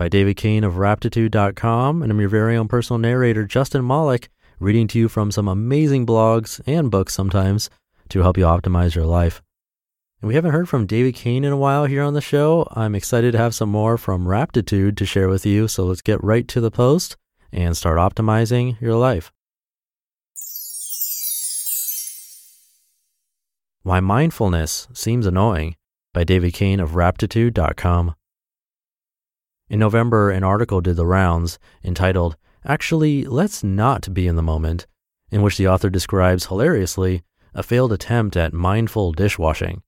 by David Cain of Raptitude.com. And I'm your very own personal narrator, Justin Malik, reading to you from some amazing blogs and books sometimes to help you optimize your life. And we haven't heard from David Cain in a while here on the show. I'm excited to have some more from Raptitude to share with you. So let's get right to the post and start optimizing your life. Why Mindfulness Seems Annoying by David Cain of Raptitude.com. In November, an article did the rounds entitled, Actually, Let's Not Be in the Moment, in which the author describes hilariously a failed attempt at mindful dishwashing.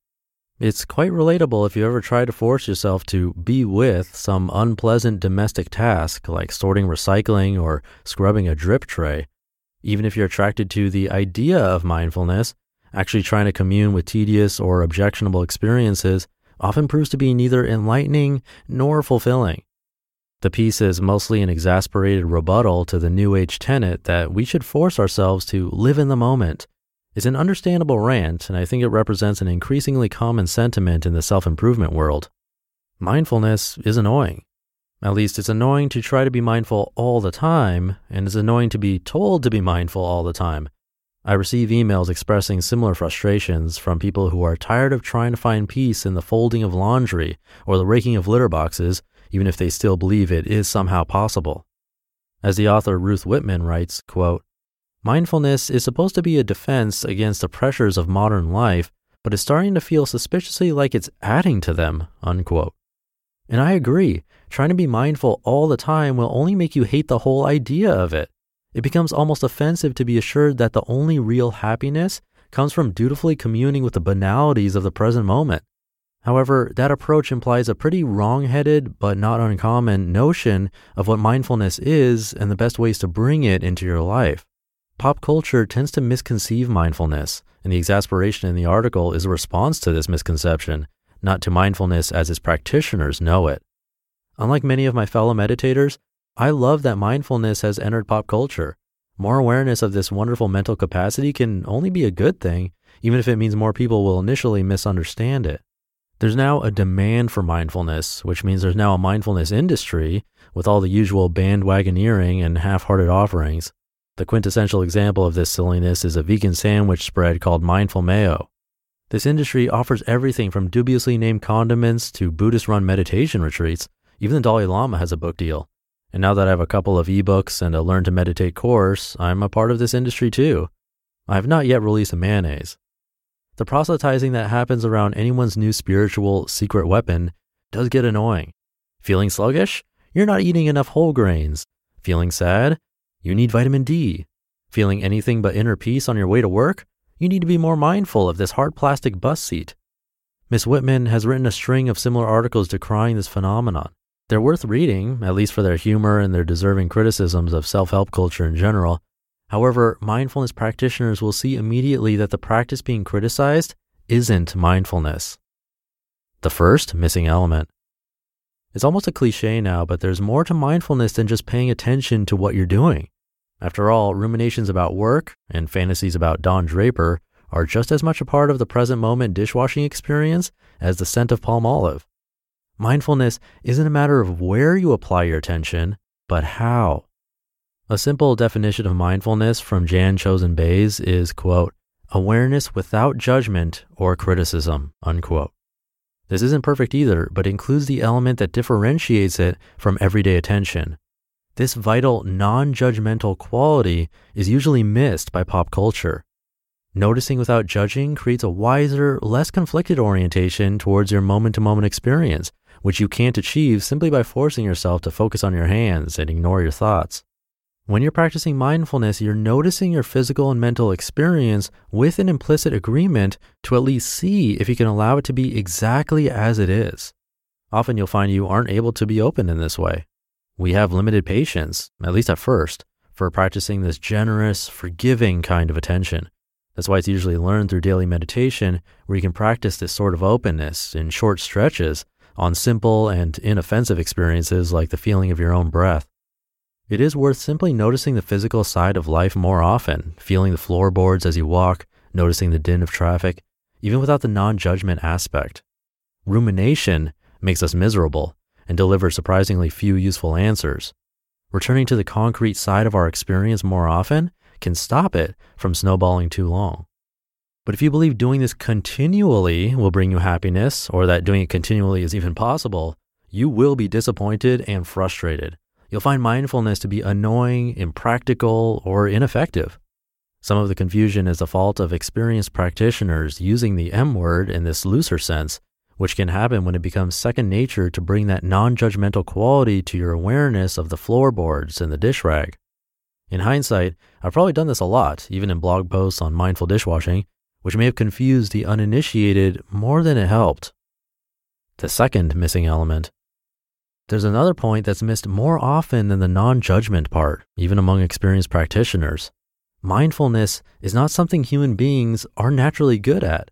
It's quite relatable if you ever try to force yourself to be with some unpleasant domestic task like sorting recycling or scrubbing a drip tray. Even if you're attracted to the idea of mindfulness, actually trying to commune with tedious or objectionable experiences often proves to be neither enlightening nor fulfilling. The piece is mostly an exasperated rebuttal to the New Age tenet that we should force ourselves to live in the moment. It's an understandable rant, and I think it represents an increasingly common sentiment in the self improvement world. Mindfulness is annoying. At least it's annoying to try to be mindful all the time, and it's annoying to be told to be mindful all the time. I receive emails expressing similar frustrations from people who are tired of trying to find peace in the folding of laundry or the raking of litter boxes, even if they still believe it is somehow possible. As the author Ruth Whippman writes, quote, Mindfulness is supposed to be a defense against the pressures of modern life, but is starting to feel suspiciously like it's adding to them, unquote. And I agree, trying to be mindful all the time will only make you hate the whole idea of it. It becomes almost offensive to be assured that the only real happiness comes from dutifully communing with the banalities of the present moment. However, that approach implies a pretty wrong headed but not uncommon notion of what mindfulness is and the best ways to bring it into your life. Pop culture tends to misconceive mindfulness, and the exasperation in the article is a response to this misconception, not to mindfulness as its practitioners know it. Unlike many of my fellow meditators, I love that mindfulness has entered pop culture. More awareness of this wonderful mental capacity can only be a good thing, even if it means more people will initially misunderstand it. There's now a demand for mindfulness, which means there's now a mindfulness industry with all the usual bandwagoneering and half hearted offerings. The quintessential example of this silliness is a vegan sandwich spread called Mindful Mayo. This industry offers everything from dubiously named condiments to Buddhist run meditation retreats. Even the Dalai Lama has a book deal. And now that I have a couple of ebooks and a Learn to Meditate course, I'm a part of this industry too. I have not yet released a mayonnaise. The proselytizing that happens around anyone's new spiritual secret weapon does get annoying. Feeling sluggish? You're not eating enough whole grains. Feeling sad? You need vitamin D. Feeling anything but inner peace on your way to work? You need to be more mindful of this hard plastic bus seat. Miss Whippman has written a string of similar articles decrying this phenomenon. They're worth reading, at least for their humor and their deserving criticisms of self help culture in general. However, mindfulness practitioners will see immediately that the practice being criticized isn't mindfulness. The first missing element. It's almost a cliche now, but there's more to mindfulness than just paying attention to what you're doing. After all, ruminations about work and fantasies about Don Draper are just as much a part of the present moment dishwashing experience as the scent of Palmolive. Mindfulness isn't a matter of where you apply your attention, but how. A simple definition of mindfulness from Jan Chozen Bays is, quote, awareness without judgment or criticism, unquote. This isn't perfect either, but includes the element that differentiates it from everyday attention. This vital, non judgmental quality is usually missed by pop culture. Noticing without judging creates a wiser, less conflicted orientation towards your moment to moment experience, which you can't achieve simply by forcing yourself to focus on your hands and ignore your thoughts. When you're practicing mindfulness, you're noticing your physical and mental experience with an implicit agreement to at least see if you can allow it to be exactly as it is. Often you'll find you aren't able to be open in this way. We have limited patience, at least at first, for practicing this generous, forgiving kind of attention. That's why it's usually learned through daily meditation, where you can practice this sort of openness in short stretches on simple and inoffensive experiences like the feeling of your own breath. It is worth simply noticing the physical side of life more often, feeling the floorboards as you walk, noticing the din of traffic, even without the non judgment aspect. Rumination makes us miserable and delivers surprisingly few useful answers. Returning to the concrete side of our experience more often can stop it from snowballing too long. But if you believe doing this continually will bring you happiness, or that doing it continually is even possible, you will be disappointed and frustrated. You'll find mindfulness to be annoying, impractical, or ineffective. Some of the confusion is the fault of experienced practitioners using the M word in this looser sense, which can happen when it becomes second nature to bring that non judgmental quality to your awareness of the floorboards and the dish rag. In hindsight, I've probably done this a lot, even in blog posts on mindful dishwashing, which may have confused the uninitiated more than it helped. The second missing element. There's another point that's missed more often than the non judgment part, even among experienced practitioners. Mindfulness is not something human beings are naturally good at.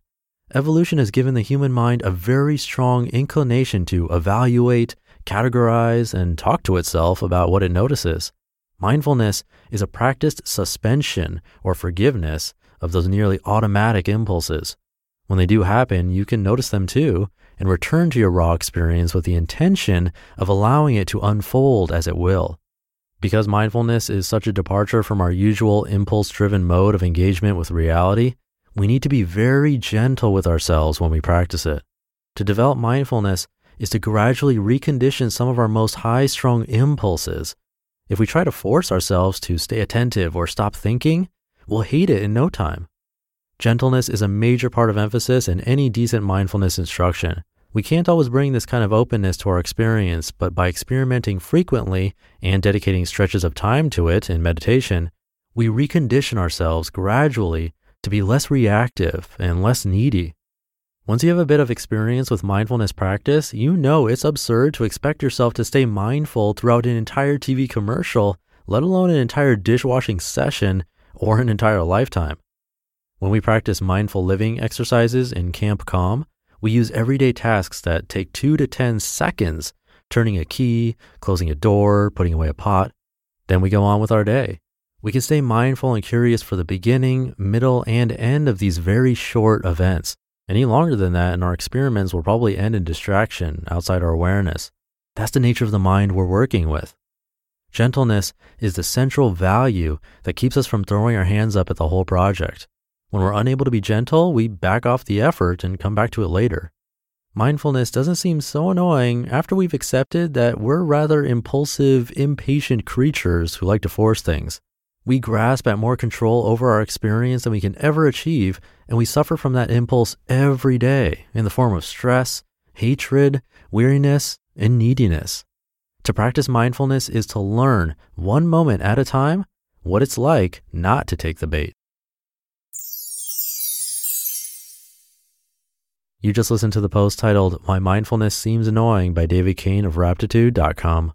Evolution has given the human mind a very strong inclination to evaluate, categorize, and talk to itself about what it notices. Mindfulness is a practiced suspension or forgiveness of those nearly automatic impulses. When they do happen, you can notice them too and return to your raw experience with the intention of allowing it to unfold as it will. Because mindfulness is such a departure from our usual impulse driven mode of engagement with reality, we need to be very gentle with ourselves when we practice it. To develop mindfulness is to gradually recondition some of our most high strung impulses if we try to force ourselves to stay attentive or stop thinking, we'll hate it in no time. Gentleness is a major part of emphasis in any decent mindfulness instruction. We can't always bring this kind of openness to our experience, but by experimenting frequently and dedicating stretches of time to it in meditation, we recondition ourselves gradually to be less reactive and less needy. Once you have a bit of experience with mindfulness practice, you know it's absurd to expect yourself to stay mindful throughout an entire TV commercial, let alone an entire dishwashing session or an entire lifetime. When we practice mindful living exercises in Camp Calm, we use everyday tasks that take two to 10 seconds, turning a key, closing a door, putting away a pot. Then we go on with our day. We can stay mindful and curious for the beginning, middle, and end of these very short events any longer than that, and our experiments will probably end in distraction outside our awareness. That's the nature of the mind we're working with. Gentleness is the central value that keeps us from throwing our hands up at the whole project. When we're unable to be gentle, we back off the effort and come back to it later. Mindfulness doesn't seem so annoying after we've accepted that we're rather impulsive, impatient creatures who like to force things. We grasp at more control over our experience than we can ever achieve, and we suffer from that impulse every day in the form of stress, hatred, weariness, and neediness. To practice mindfulness is to learn, one moment at a time, what it's like not to take the bait. You just listened to the post titled My Mindfulness Seems Annoying by David Cain of Raptitude.com.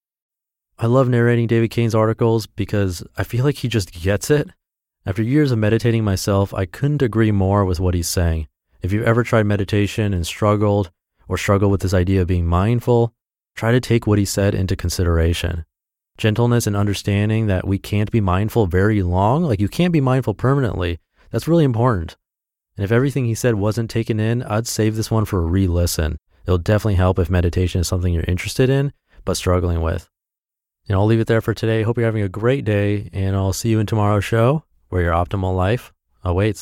I love narrating David Cain's articles because I feel like he just gets it. After years of meditating myself, I couldn't agree more with what he's saying. If you've ever tried meditation and struggled, or struggle with this idea of being mindful, try to take what he said into consideration. Gentleness and understanding that we can't be mindful very long, like you can't be mindful permanently, that's really important. And if everything he said wasn't taken in, I'd save this one for a re listen. It'll definitely help if meditation is something you're interested in, but struggling with. And I'll leave it there for today. Hope you're having a great day, and I'll see you in tomorrow's show where your optimal life awaits.